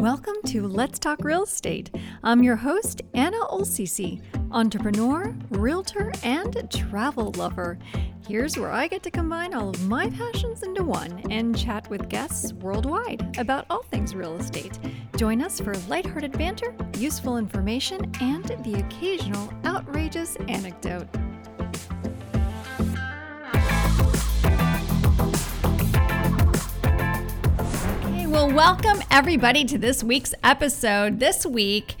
Welcome to Let's Talk Real Estate. I'm your host, Anna Olsisi, entrepreneur, realtor, and travel lover. Here's where I get to combine all of my passions into one and chat with guests worldwide about all things real estate. Join us for lighthearted banter, useful information, and the occasional outrageous anecdote. Welcome everybody to this week's episode. This week,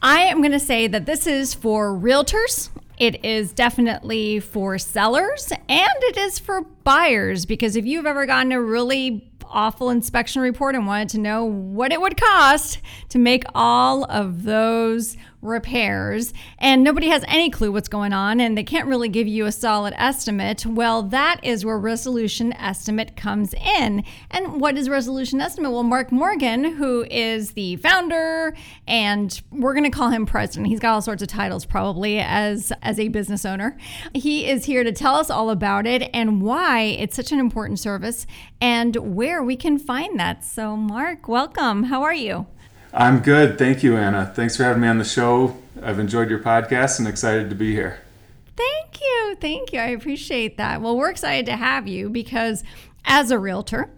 I am going to say that this is for realtors. It is definitely for sellers and it is for buyers because if you've ever gotten a really awful inspection report and wanted to know what it would cost to make all of those repairs and nobody has any clue what's going on and they can't really give you a solid estimate, well, that is where resolution estimate comes in. And what is resolution estimate? Well, Mark Morgan, who is the founder and we're going to call him president. He's got all sorts of titles probably as as a business owner. He is here to tell us all about it and why it's such an important service and where we can find that. So, Mark, welcome. How are you? I'm good. Thank you, Anna. Thanks for having me on the show. I've enjoyed your podcast and excited to be here. Thank you. Thank you. I appreciate that. Well, we're excited to have you because as a realtor,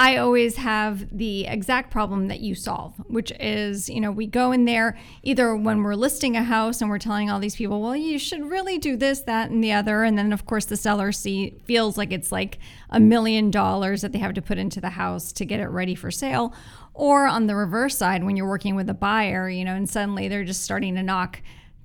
I always have the exact problem that you solve, which is, you know, we go in there either when we're listing a house and we're telling all these people, well, you should really do this, that, and the other. And then, of course, the seller see, feels like it's like a million dollars that they have to put into the house to get it ready for sale. Or on the reverse side, when you're working with a buyer, you know, and suddenly they're just starting to knock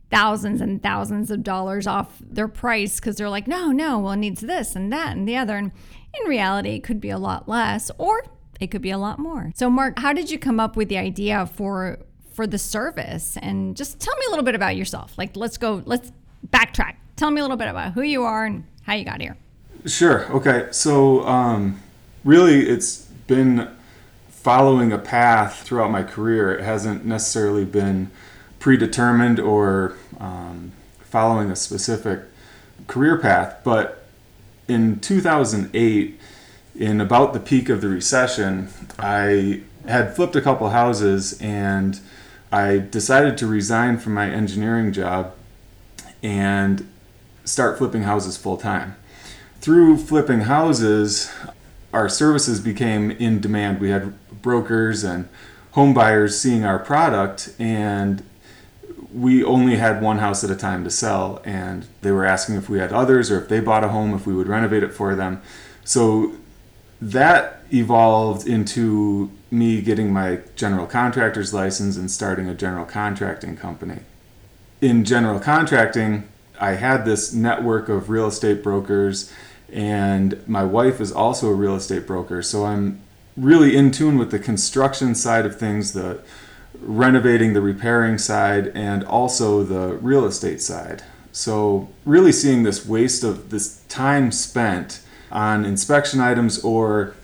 thousands and thousands of dollars off their price because they're like, no, no, well, it needs this and that and the other. And in reality, it could be a lot less or it could be a lot more. So, Mark, how did you come up with the idea for for the service? And just tell me a little bit about yourself. Like, let's go, let's backtrack. Tell me a little bit about who you are and how you got here. Sure. Okay. So, um, really, it's been following a path throughout my career. It hasn't necessarily been predetermined or um, following a specific career path. But in 2008, in about the peak of the recession, I had flipped a couple houses and I decided to resign from my engineering job and start flipping houses full time. Through flipping houses, our services became in demand. We had brokers and home buyers seeing our product and we only had one house at a time to sell and they were asking if we had others or if they bought a home if we would renovate it for them. So that evolved into me getting my general contractor's license and starting a general contracting company. In general contracting i had this network of real estate brokers and my wife is also a real estate broker so i'm really in tune with the construction side of things, the renovating, the repairing side, and also the real estate side. So, really seeing this waste of this time spent on inspection items or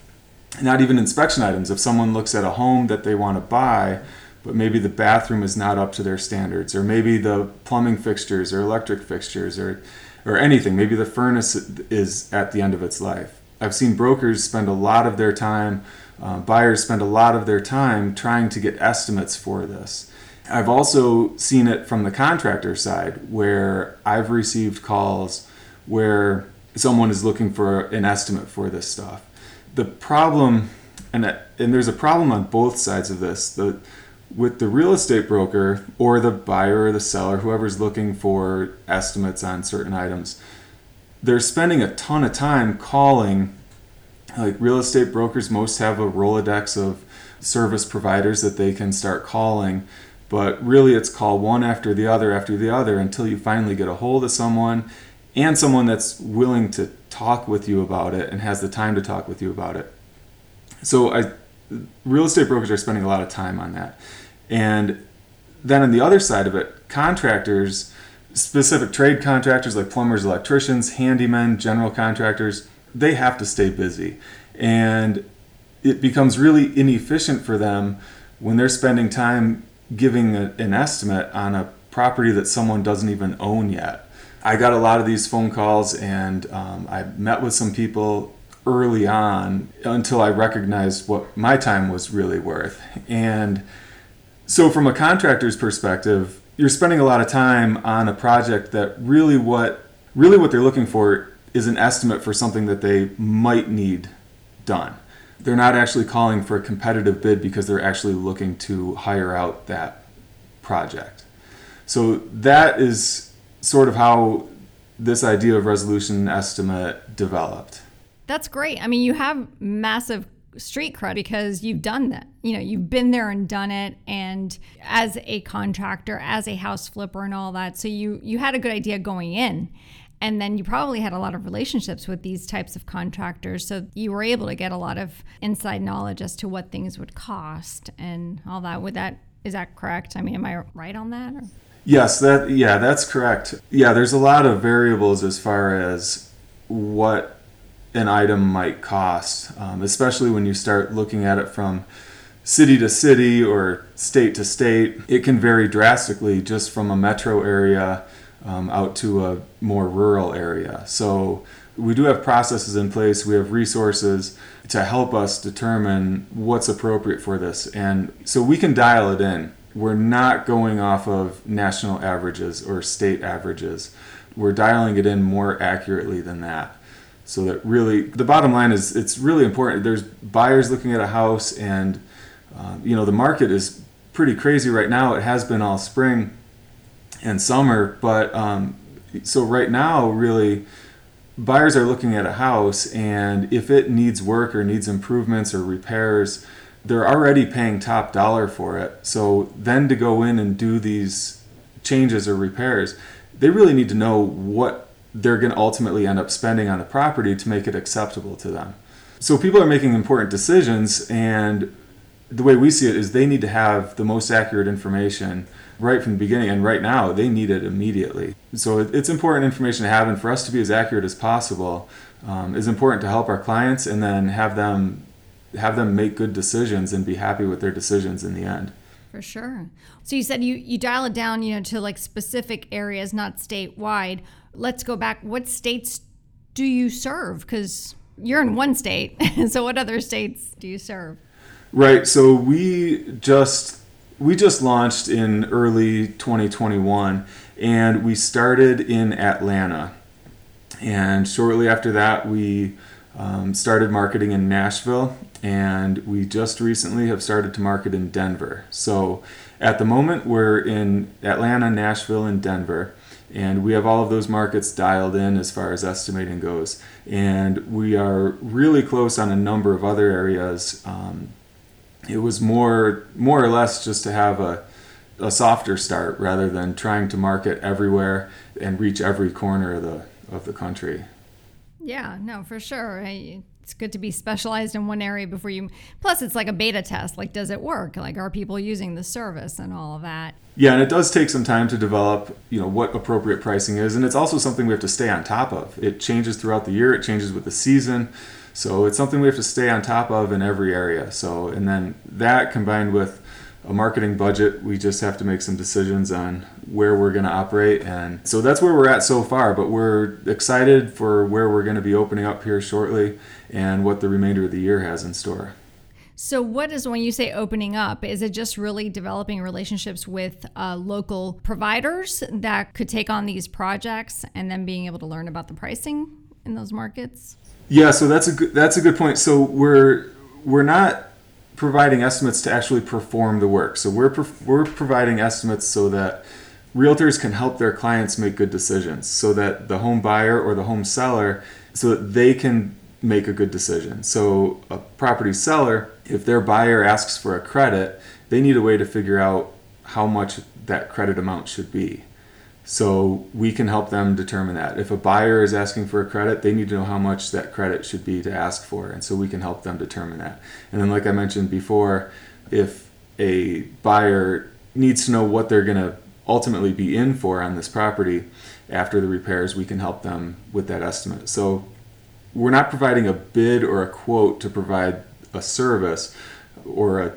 not even inspection items. If someone looks at a home that they want to buy, but maybe the bathroom is not up to their standards, or maybe the plumbing fixtures or electric fixtures or, or anything, maybe the furnace is at the end of its life I've seen brokers spend a lot of their time, uh, buyers spend a lot of their time trying to get estimates for this. I've also seen it from the contractor side where I've received calls where someone is looking for an estimate for this stuff. The problem, and, and there's a problem on both sides of this. The, with the real estate broker or the buyer or the seller, whoever's looking for estimates on certain items, they're spending a ton of time calling like real estate brokers. Most have a rolodex of service providers that they can start calling but really it's call one after the other after the other until you finally get a hold of someone and someone that's willing to talk with you about it and has the time to talk with you about it. So i real estate brokers are spending a lot of time on that. And then on the other side of it contractors specific trade contractors like plumbers, electricians, handymen, general contractors, they have to stay busy. And it becomes really inefficient for them when they're spending time giving a, an estimate on a property that someone doesn't even own yet. I got a lot of these phone calls and um, I met with some people early on until I recognized what my time was really worth. And so, from a contractor's perspective, you're spending a lot of time on a project that really what really what they're looking for is an estimate for something that they might need done. They're not actually calling for a competitive bid because they're actually looking to hire out that project. So that is sort of how this idea of resolution estimate developed. That's great. I mean, you have massive street cred because you've done that. You know, you've been there and done it and as a contractor, as a house flipper and all that. So you you had a good idea going in. And then you probably had a lot of relationships with these types of contractors. So you were able to get a lot of inside knowledge as to what things would cost and all that. Would that is that correct? I mean, am I right on that? Or? Yes, that yeah, that's correct. Yeah, there's a lot of variables as far as what an item might cost, um, especially when you start looking at it from city to city or state to state. It can vary drastically just from a metro area um, out to a more rural area. So we do have processes in place, we have resources to help us determine what's appropriate for this. And so we can dial it in. We're not going off of national averages or state averages. We're dialing it in more accurately than that. So that really, the bottom line is it's really important. There's buyers looking at a house, and uh, you know the market is pretty crazy right now. It has been all spring and summer. But um, so right now, really, buyers are looking at a house, and if it needs work or needs improvements or repairs, they're already paying top dollar for it. So then to go in and do these changes or repairs, they really need to know what they're going to ultimately end up spending on the property to make it acceptable to them. So people are making important decisions, and the way we see it is they need to have the most accurate information right from the beginning and right now they need it immediately. So it's important information to have and for us to be as accurate as possible um, is important to help our clients and then have them have them make good decisions and be happy with their decisions in the end. For sure. So you said you you dial it down you know to like specific areas not statewide let's go back what states do you serve because you're in one state so what other states do you serve right so we just we just launched in early 2021 and we started in Atlanta. And shortly after that, we um, started marketing in Nashville and we just recently have started to market in Denver. So at the moment, we're in Atlanta, Nashville, and Denver. And we have all of those markets dialed in as far as estimating goes. And we are really close on a number of other areas. Um, it was more more or less just to have a a softer start rather than trying to market everywhere and reach every corner of the of the country. Yeah, no, for sure. It's good to be specialized in one area before you. Plus, it's like a beta test. Like, does it work? Like, are people using the service and all of that? Yeah, and it does take some time to develop. You know what appropriate pricing is, and it's also something we have to stay on top of. It changes throughout the year. It changes with the season. So it's something we have to stay on top of in every area. So, and then that combined with a marketing budget, we just have to make some decisions on where we're going to operate. And so that's where we're at so far, but we're excited for where we're going to be opening up here shortly and what the remainder of the year has in store. So, what is when you say opening up? Is it just really developing relationships with uh, local providers that could take on these projects and then being able to learn about the pricing in those markets? Yeah, so that's a good, that's a good point. So we're we're not providing estimates to actually perform the work. So we're we're providing estimates so that realtors can help their clients make good decisions, so that the home buyer or the home seller, so that they can make a good decision. So a property seller, if their buyer asks for a credit, they need a way to figure out how much that credit amount should be. So we can help them determine that. If a buyer is asking for a credit, they need to know how much that credit should be to ask for. And so we can help them determine that. And then, like I mentioned before, if a buyer needs to know what they're going to ultimately be in for on this property after the repairs, we can help them with that estimate. So we're not providing a bid or a quote to provide a service or a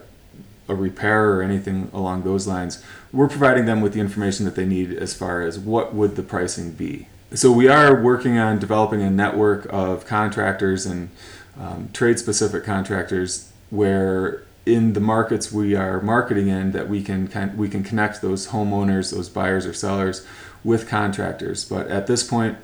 a repair or anything along those lines, we're providing them with the information that they need as far as what would the pricing be. So we are working on developing a network of contractors and um, trade specific contractors where in the markets we are marketing in that we can we can connect those homeowners, those buyers or sellers with contractors. But at this point,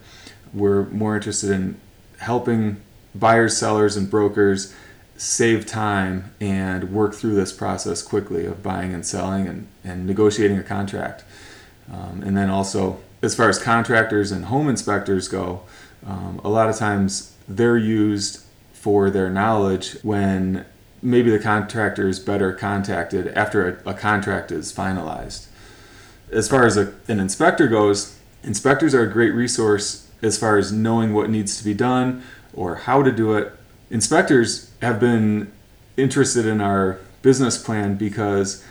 we're more interested in helping buyers, sellers, and brokers save time and work through this process quickly of buying and selling and, and negotiating a contract. Um, and then also, as far as contractors and home inspectors go, um, a lot of times they're used for their knowledge when maybe the contractor is better contacted after a, a contract is finalized. As far as a, an inspector goes, inspectors are a great resource as far as knowing what needs to be done or how to do it. Inspectors have been interested in our business plan because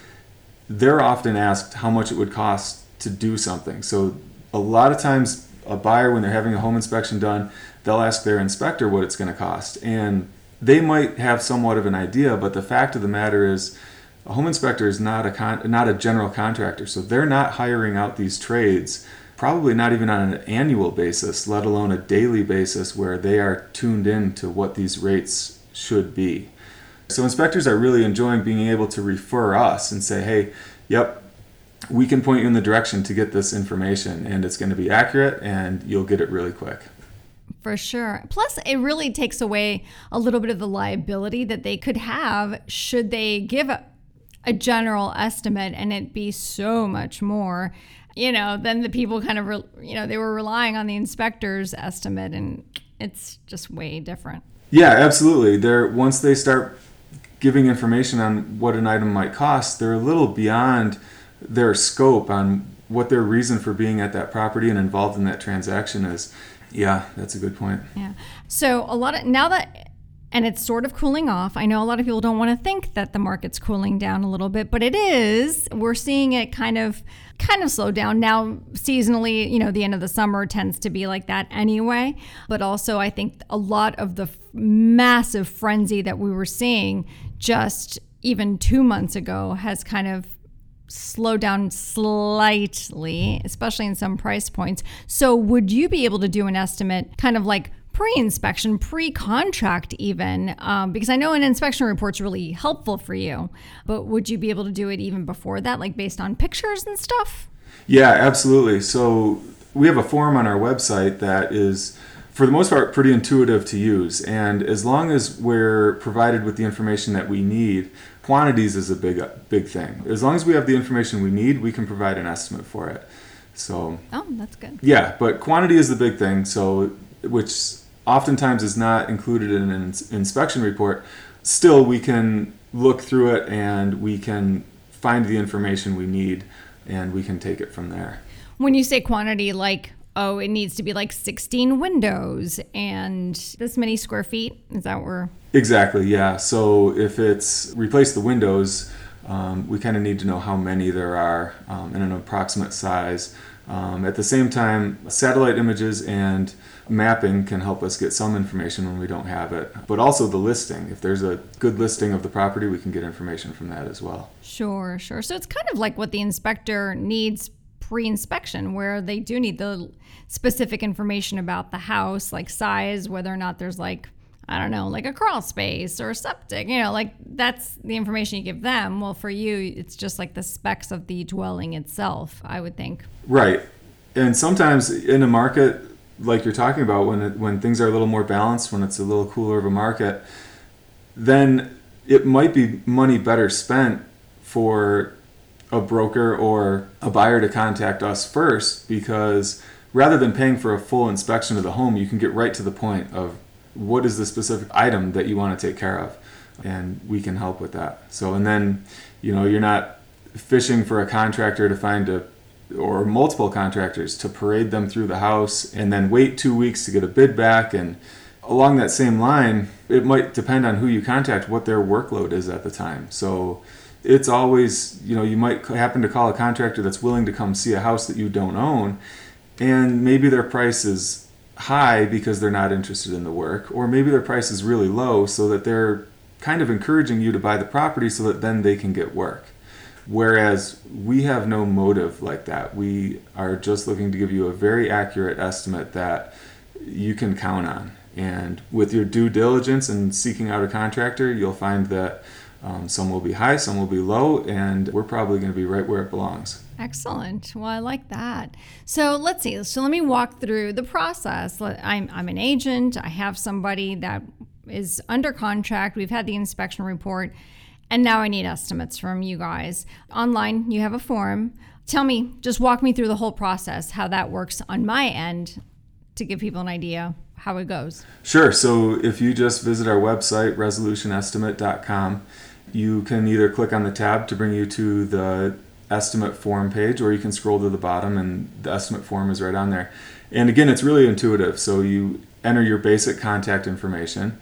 they're often asked how much it would cost to do something. So a lot of times a buyer when they're having a home inspection done, they'll ask their inspector what it's going to cost. And they might have somewhat of an idea, but the fact of the matter is, a home inspector is not a con- not a general contractor, so they're not hiring out these trades. Probably not even on an annual basis, let alone a daily basis, where they are tuned in to what these rates should be. So inspectors are really enjoying being able to refer us and say, "Hey, yep, we can point you in the direction to get this information, and it's going to be accurate, and you'll get it really quick." For sure. Plus, it really takes away a little bit of the liability that they could have should they give a, a general estimate and it be so much more. You know, then the people kind of, re, you know, they were relying on the inspector's estimate, and it's just way different. Yeah, absolutely. They're once they start giving information on what an item might cost, they're a little beyond their scope on what their reason for being at that property and involved in that transaction is. Yeah, that's a good point. Yeah. So a lot of now that and it's sort of cooling off. I know a lot of people don't want to think that the market's cooling down a little bit, but it is. We're seeing it kind of kind of slow down now seasonally, you know, the end of the summer tends to be like that anyway, but also I think a lot of the f- massive frenzy that we were seeing just even 2 months ago has kind of slow down slightly, especially in some price points. So, would you be able to do an estimate kind of like pre inspection, pre contract, even? Um, because I know an inspection report's really helpful for you, but would you be able to do it even before that, like based on pictures and stuff? Yeah, absolutely. So, we have a form on our website that is for the most part pretty intuitive to use and as long as we're provided with the information that we need quantities is a big big thing. As long as we have the information we need, we can provide an estimate for it. So Oh, that's good. Yeah, but quantity is the big thing. So which oftentimes is not included in an inspection report. Still, we can look through it and we can find the information we need and we can take it from there. When you say quantity, like oh, it needs to be like 16 windows and this many square feet. Is that where? Exactly, yeah. So if it's replace the windows, um, we kind of need to know how many there are um, in an approximate size. Um, at the same time, satellite images and mapping can help us get some information when we don't have it. But also the listing. If there's a good listing of the property, we can get information from that as well. Sure, sure. So it's kind of like what the inspector needs pre-inspection where they do need the specific information about the house like size whether or not there's like i don't know like a crawl space or a septic you know like that's the information you give them well for you it's just like the specs of the dwelling itself i would think right and sometimes in a market like you're talking about when it, when things are a little more balanced when it's a little cooler of a market then it might be money better spent for a broker or a buyer to contact us first because rather than paying for a full inspection of the home, you can get right to the point of what is the specific item that you want to take care of and we can help with that. So and then, you know, you're not fishing for a contractor to find a or multiple contractors to parade them through the house and then wait 2 weeks to get a bid back and along that same line, it might depend on who you contact what their workload is at the time. So it's always you know you might happen to call a contractor that's willing to come see a house that you don't own and maybe their price is high because they're not interested in the work or maybe their price is really low so that they're kind of encouraging you to buy the property so that then they can get work Whereas we have no motive like that. We are just looking to give you a very accurate estimate that you can count on. And with your due diligence and seeking out a contractor, you'll find that um, some will be high, some will be low, and we're probably going to be right where it belongs. Excellent. Well, I like that. So let's see. So let me walk through the process. I'm, I'm an agent, I have somebody that is under contract, we've had the inspection report, and now I need estimates from you guys. Online, you have a form. Tell me, just walk me through the whole process, how that works on my end to give people an idea how it goes. Sure. So if you just visit our website, resolutionestimate.com, you can either click on the tab to bring you to the estimate form page, or you can scroll to the bottom and the estimate form is right on there. And again, it's really intuitive. So you enter your basic contact information,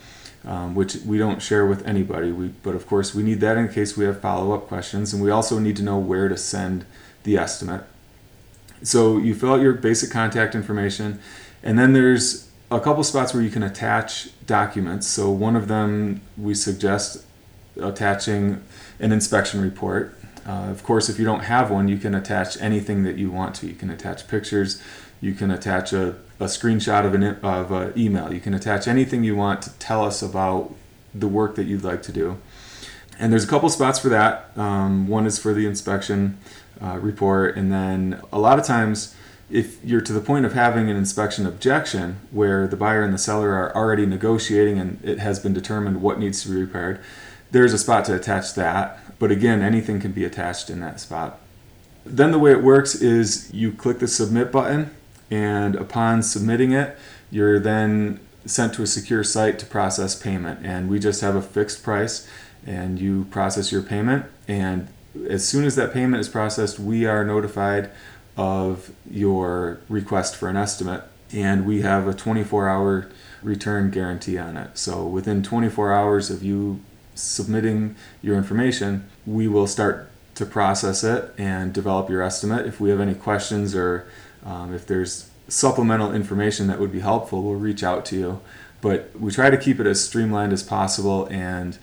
um, which we don't share with anybody. We, but of course, we need that in case we have follow up questions, and we also need to know where to send the estimate. So you fill out your basic contact information, and then there's a couple spots where you can attach documents. So one of them we suggest attaching an inspection report. Uh, of course, if you don't have one, you can attach anything that you want to. You can attach pictures, you can attach a, a screenshot of an of an email. You can attach anything you want to tell us about the work that you'd like to do. And there's a couple spots for that. Um, one is for the inspection uh, report, and then a lot of times, if you're to the point of having an inspection objection where the buyer and the seller are already negotiating and it has been determined what needs to be repaired, there's a spot to attach that. But again, anything can be attached in that spot. Then the way it works is you click the submit button, and upon submitting it, you're then sent to a secure site to process payment. And we just have a fixed price, and you process your payment. And as soon as that payment is processed, we are notified of your request for an estimate, and we have a 24 hour return guarantee on it. So within 24 hours of you submitting your information, we will start to process it and develop your estimate. If we have any questions or um, if there's supplemental information that would be helpful, we'll reach out to you. But we try to keep it as streamlined as possible and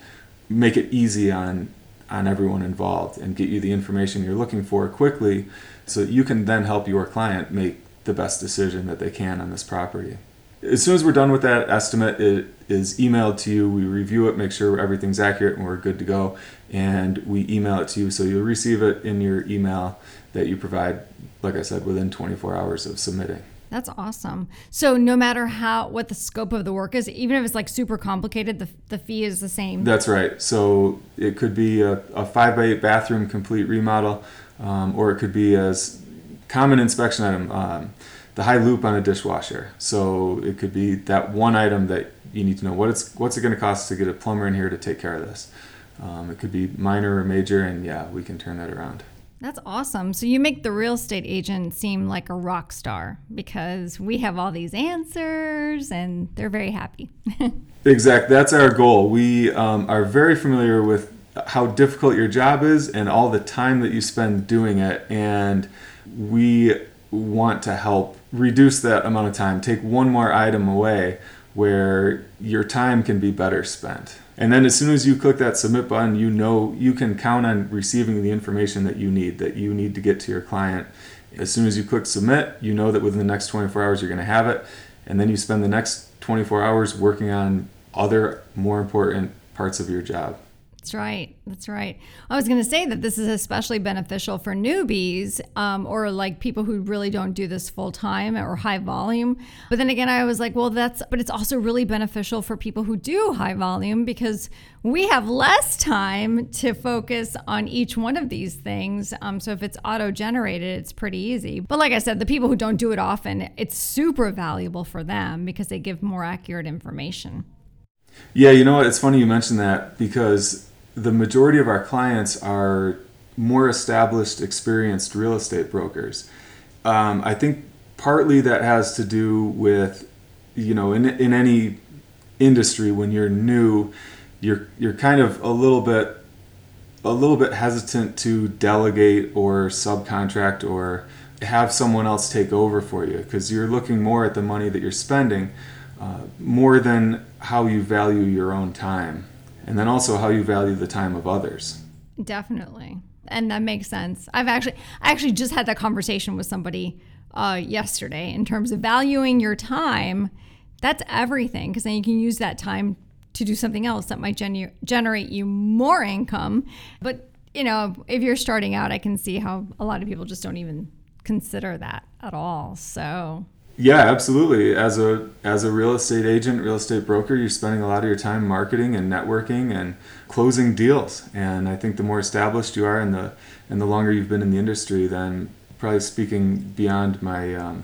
make it easy on on everyone involved and get you the information you're looking for quickly so that you can then help your client make the best decision that they can on this property as soon as we're done with that estimate, it is emailed to you. We review it, make sure everything's accurate, and we're good to go. And we email it to you, so you'll receive it in your email that you provide, like I said, within 24 hours of submitting. That's awesome. So no matter how what the scope of the work is, even if it's like super complicated, the, the fee is the same. That's right. So it could be a, a five by eight bathroom complete remodel, um, or it could be as common inspection item. Um, the high loop on a dishwasher. So it could be that one item that you need to know what it's what's it going to cost to get a plumber in here to take care of this. Um, it could be minor or major, and yeah, we can turn that around. That's awesome. So you make the real estate agent seem like a rock star because we have all these answers and they're very happy. exactly. That's our goal. We um, are very familiar with how difficult your job is and all the time that you spend doing it. And we want to help reduce that amount of time, take one more item away where your time can be better spent. And then as soon as you click that submit button, you know you can count on receiving the information that you need, that you need to get to your client. As soon as you click submit, you know that within the next 24 hours you're going to have it. And then you spend the next 24 hours working on other more important parts of your job. That's right. That's right. I was going to say that this is especially beneficial for newbies um, or like people who really don't do this full time or high volume. But then again, I was like, well, that's, but it's also really beneficial for people who do high volume because we have less time to focus on each one of these things. Um, so if it's auto generated, it's pretty easy. But like I said, the people who don't do it often, it's super valuable for them because they give more accurate information. Yeah, you know what? It's funny you mentioned that because the majority of our clients are more established, experienced real estate brokers. Um, I think partly that has to do with, you know, in, in any industry when you're new, you're you're kind of a little bit a little bit hesitant to delegate or subcontract or have someone else take over for you because you're looking more at the money that you're spending uh, more than how you value your own time and then also how you value the time of others. Definitely. And that makes sense. I've actually I actually just had that conversation with somebody uh, yesterday in terms of valuing your time. That's everything because then you can use that time to do something else that might generate you more income. But you know, if you're starting out, I can see how a lot of people just don't even consider that at all. So yeah, absolutely. As a as a real estate agent, real estate broker, you're spending a lot of your time marketing and networking and closing deals. And I think the more established you are and the and the longer you've been in the industry, then probably speaking beyond my um,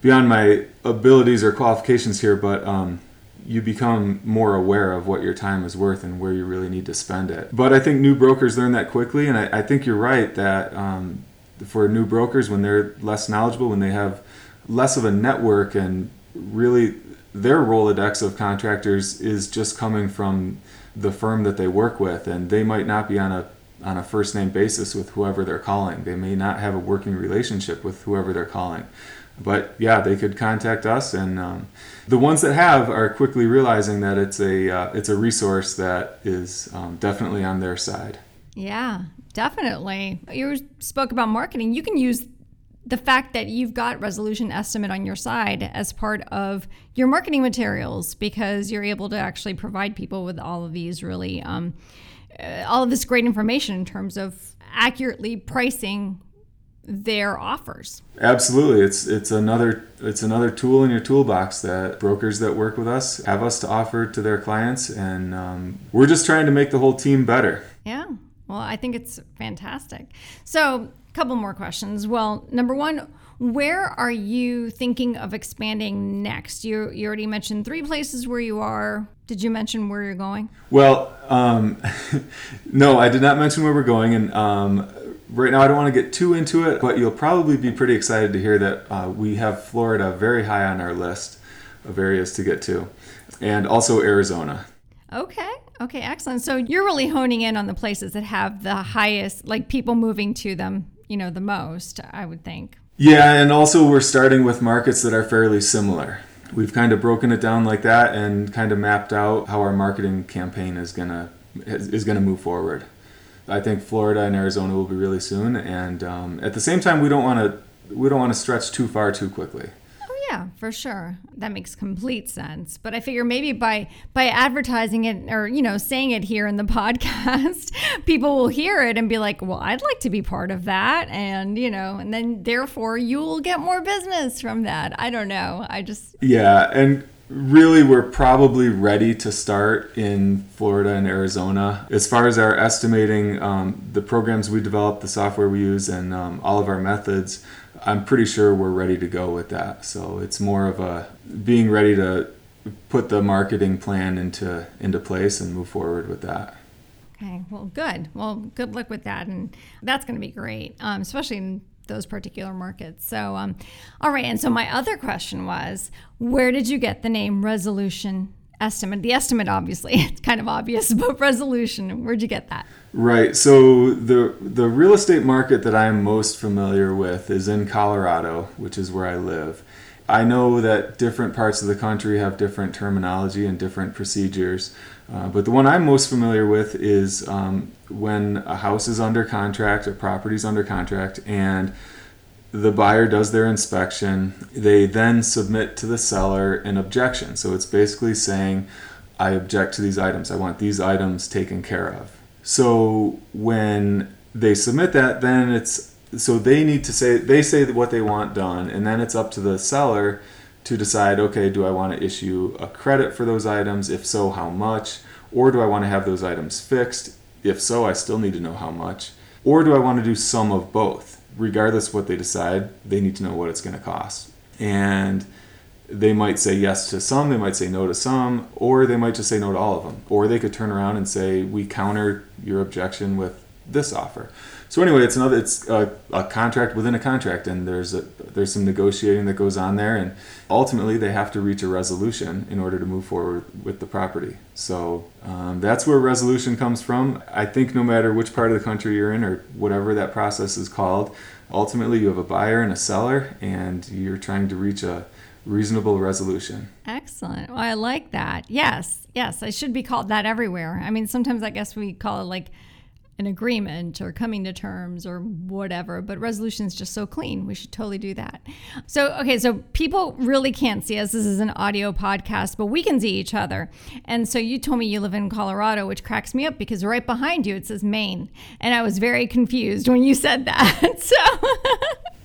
beyond my abilities or qualifications here, but um, you become more aware of what your time is worth and where you really need to spend it. But I think new brokers learn that quickly, and I, I think you're right that um, for new brokers, when they're less knowledgeable, when they have less of a network and really their Rolodex of contractors is just coming from the firm that they work with, and they might not be on a on a first name basis with whoever they're calling. They may not have a working relationship with whoever they're calling. But yeah, they could contact us, and um, the ones that have are quickly realizing that it's a uh, it's a resource that is um, definitely on their side. Yeah, definitely. You spoke about marketing. You can use the fact that you've got resolution estimate on your side as part of your marketing materials because you're able to actually provide people with all of these really um, uh, all of this great information in terms of accurately pricing their offers. Absolutely, it's it's another it's another tool in your toolbox that brokers that work with us have us to offer to their clients, and um, we're just trying to make the whole team better. Yeah, well, I think it's fantastic. So couple more questions. Well, number one, where are you thinking of expanding next? You, you already mentioned three places where you are. Did you mention where you're going? Well, um, no, I did not mention where we're going. And um, right now, I don't want to get too into it, but you'll probably be pretty excited to hear that uh, we have Florida very high on our list of areas to get to, and also Arizona. Okay. Okay, excellent. So you're really honing in on the places that have the highest, like people moving to them you know, the most, I would think. Yeah, and also we're starting with markets that are fairly similar. We've kind of broken it down like that and kind of mapped out how our marketing campaign is gonna is gonna move forward. I think Florida and Arizona will be really soon, and um, at the same time, we don't want to we don't want to stretch too far too quickly. Yeah, for sure. That makes complete sense. But I figure maybe by by advertising it or you know saying it here in the podcast, people will hear it and be like, "Well, I'd like to be part of that." And, you know, and then therefore you'll get more business from that. I don't know. I just Yeah, and really we're probably ready to start in Florida and Arizona. As far as our estimating, um, the programs we develop, the software we use, and um, all of our methods, I'm pretty sure we're ready to go with that. So it's more of a being ready to put the marketing plan into into place and move forward with that. Okay, well, good. Well, good luck with that, and that's going to be great, um, especially in those particular markets. So, um, all right. And so my other question was, where did you get the name Resolution Estimate? The estimate, obviously, it's kind of obvious, but resolution. Where'd you get that? Right. So the the real estate market that I'm most familiar with is in Colorado, which is where I live. I know that different parts of the country have different terminology and different procedures, uh, but the one I'm most familiar with is um, when a house is under contract, a property is under contract, and the buyer does their inspection. They then submit to the seller an objection. So it's basically saying, I object to these items. I want these items taken care of. So when they submit that, then it's so they need to say they say what they want done, and then it's up to the seller to decide. Okay, do I want to issue a credit for those items? If so, how much? Or do I want to have those items fixed? If so, I still need to know how much. Or do I want to do some of both? Regardless what they decide, they need to know what it's going to cost. And they might say yes to some, they might say no to some, or they might just say no to all of them. Or they could turn around and say, we counter your objection with this offer. So anyway, it's another it's a, a, contract within a contract, and there's a, there's some negotiating that goes on there, and ultimately they have to reach a resolution in order to move forward with the property. So um, that's where resolution comes from. I think no matter which part of the country you're in or whatever that process is called, ultimately you have a buyer and a seller, and you're trying to reach a reasonable resolution. Excellent. Well, I like that. Yes, yes, I should be called that everywhere. I mean, sometimes I guess we call it like an agreement or coming to terms or whatever, but resolution is just so clean. We should totally do that. So, okay, so people really can't see us. This is an audio podcast, but we can see each other. And so you told me you live in Colorado, which cracks me up because right behind you it says Maine. And I was very confused when you said that. so,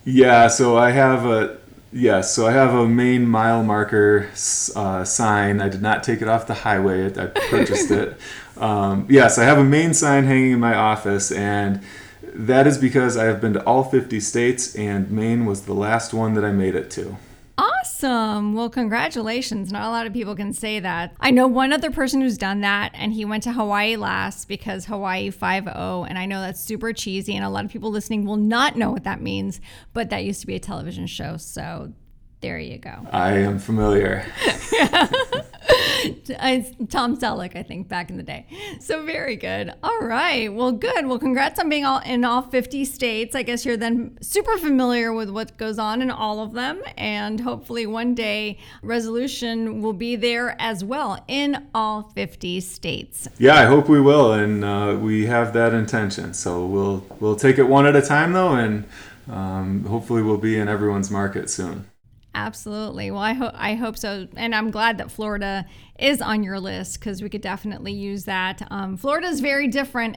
yeah, so I have a Yes, so I have a Maine mile marker uh, sign. I did not take it off the highway. I purchased it. Um, yes, I have a Maine sign hanging in my office, and that is because I have been to all 50 states, and Maine was the last one that I made it to. Awesome. Well, congratulations. Not a lot of people can say that. I know one other person who's done that, and he went to Hawaii last because Hawaii 5 0. And I know that's super cheesy, and a lot of people listening will not know what that means, but that used to be a television show. So there you go. I am familiar. Tom Selleck, I think, back in the day. So very good. All right. Well, good. Well, congrats on being all in all 50 states. I guess you're then super familiar with what goes on in all of them. And hopefully one day resolution will be there as well in all 50 states. Yeah, I hope we will. And uh, we have that intention. So we'll, we'll take it one at a time though. And um, hopefully we'll be in everyone's market soon. Absolutely. Well, I hope I hope so, and I'm glad that Florida is on your list because we could definitely use that. Um, Florida is very different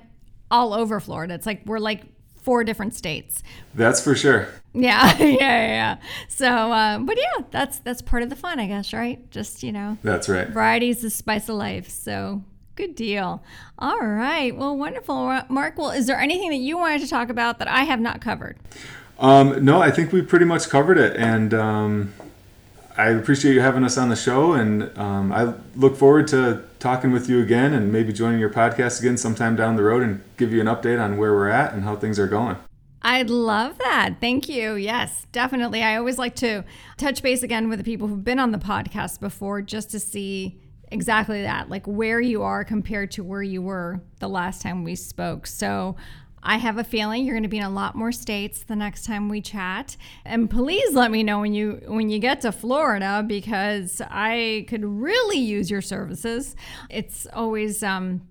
all over Florida. It's like we're like four different states. That's for sure. Yeah, yeah, yeah. So, uh, but yeah, that's that's part of the fun, I guess, right? Just you know, that's right. Variety is the spice of life. So. Good deal. All right. Well, wonderful. Mark, well, is there anything that you wanted to talk about that I have not covered? Um, no, I think we pretty much covered it, and um, I appreciate you having us on the show, and um, I look forward to talking with you again, and maybe joining your podcast again sometime down the road, and give you an update on where we're at and how things are going. I'd love that. Thank you. Yes, definitely. I always like to touch base again with the people who've been on the podcast before, just to see exactly that, like where you are compared to where you were the last time we spoke. So I have a feeling you're going to be in a lot more states the next time we chat. And please let me know when you when you get to Florida because I could really use your services. It's always um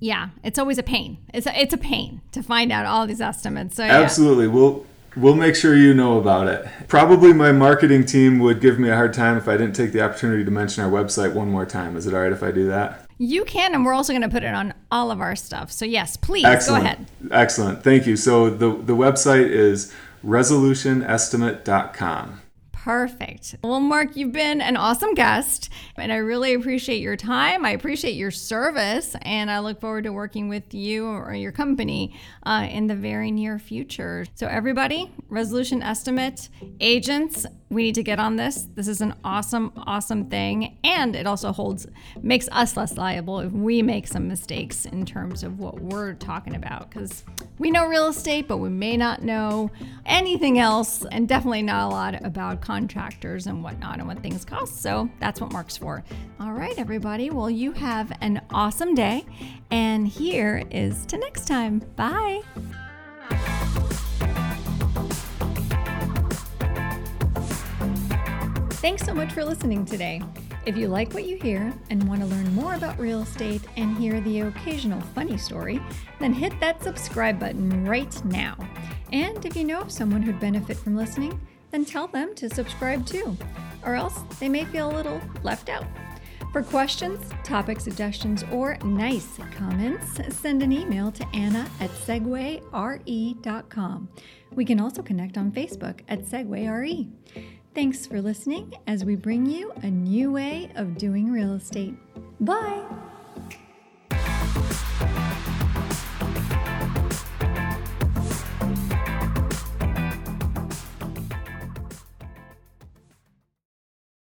yeah, it's always a pain. It's a, it's a pain to find out all these estimates. So yeah. Absolutely. We'll we'll make sure you know about it. Probably my marketing team would give me a hard time if I didn't take the opportunity to mention our website one more time. Is it all right if I do that? You can, and we're also going to put it on all of our stuff. So yes, please Excellent. go ahead. Excellent. Thank you. So the the website is resolutionestimate.com. Perfect. Well, Mark, you've been an awesome guest, and I really appreciate your time. I appreciate your service, and I look forward to working with you or your company uh, in the very near future. So, everybody, resolution estimate agents, we need to get on this. This is an awesome, awesome thing. And it also holds, makes us less liable if we make some mistakes in terms of what we're talking about. Because we know real estate, but we may not know anything else, and definitely not a lot about contractors and whatnot and what things cost. So that's what Mark's for. All right, everybody. Well, you have an awesome day. And here is to next time. Bye. Thanks so much for listening today. If you like what you hear and want to learn more about real estate and hear the occasional funny story, then hit that subscribe button right now. And if you know of someone who'd benefit from listening, then tell them to subscribe too, or else they may feel a little left out. For questions, topic suggestions, or nice comments, send an email to Anna at segwayre.com. We can also connect on Facebook at SegwayRE. Thanks for listening as we bring you a new way of doing real estate. Bye!